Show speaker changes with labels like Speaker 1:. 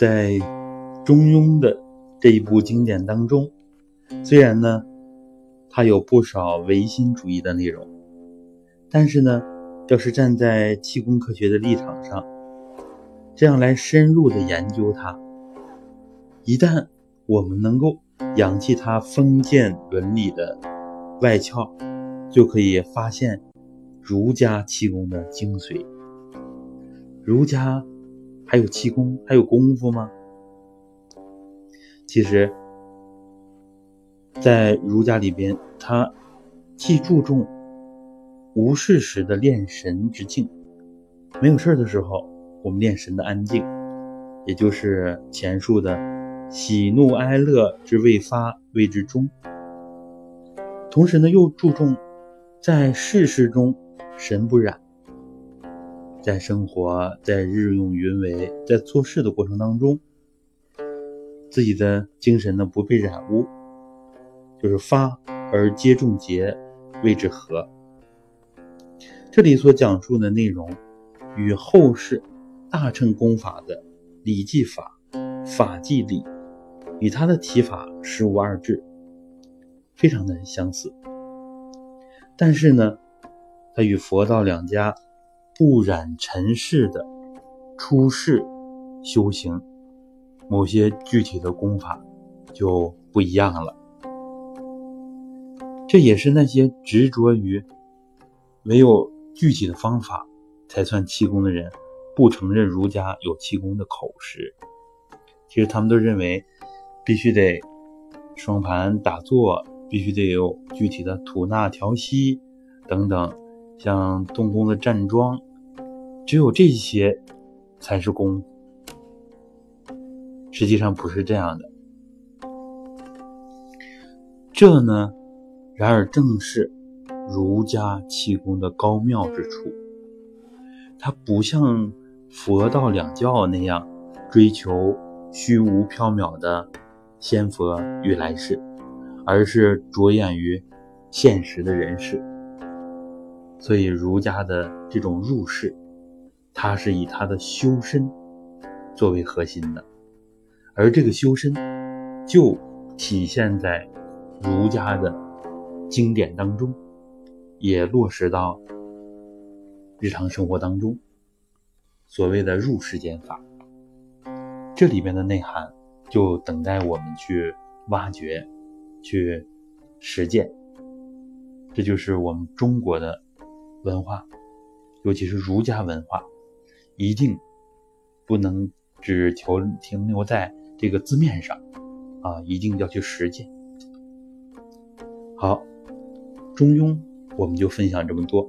Speaker 1: 在《中庸》的这一部经典当中，虽然呢，它有不少唯心主义的内容，但是呢，要是站在气功科学的立场上，这样来深入的研究它，一旦我们能够扬弃它封建伦理的外壳，就可以发现儒家气功的精髓。儒家。还有气功，还有功夫吗？其实，在儒家里边，他既注重无事时的练神之境，没有事的时候，我们练神的安静，也就是前述的喜怒哀乐之未发谓之中。同时呢，又注重在世事中神不染。在生活，在日用云为，在做事的过程当中，自己的精神呢不被染污，就是发而皆众结，谓之和。这里所讲述的内容，与后世大乘功法的礼记法、法纪礼，与他的提法实无二致，非常的相似。但是呢，他与佛道两家。不染尘世的出世修行，某些具体的功法就不一样了。这也是那些执着于没有具体的方法才算气功的人，不承认儒家有气功的口实。其实他们都认为，必须得双盘打坐，必须得有具体的吐纳调息等等，像动功的站桩。只有这些才是功，实际上不是这样的。这呢，然而正是儒家气功的高妙之处。它不像佛道两教那样追求虚无缥缈的仙佛与来世，而是着眼于现实的人世。所以儒家的这种入世。他是以他的修身作为核心的，而这个修身就体现在儒家的经典当中，也落实到日常生活当中。所谓的入世间法，这里边的内涵就等待我们去挖掘、去实践。这就是我们中国的文化，尤其是儒家文化。一定不能只求停留在这个字面上啊！一定要去实践。好，中庸我们就分享这么多。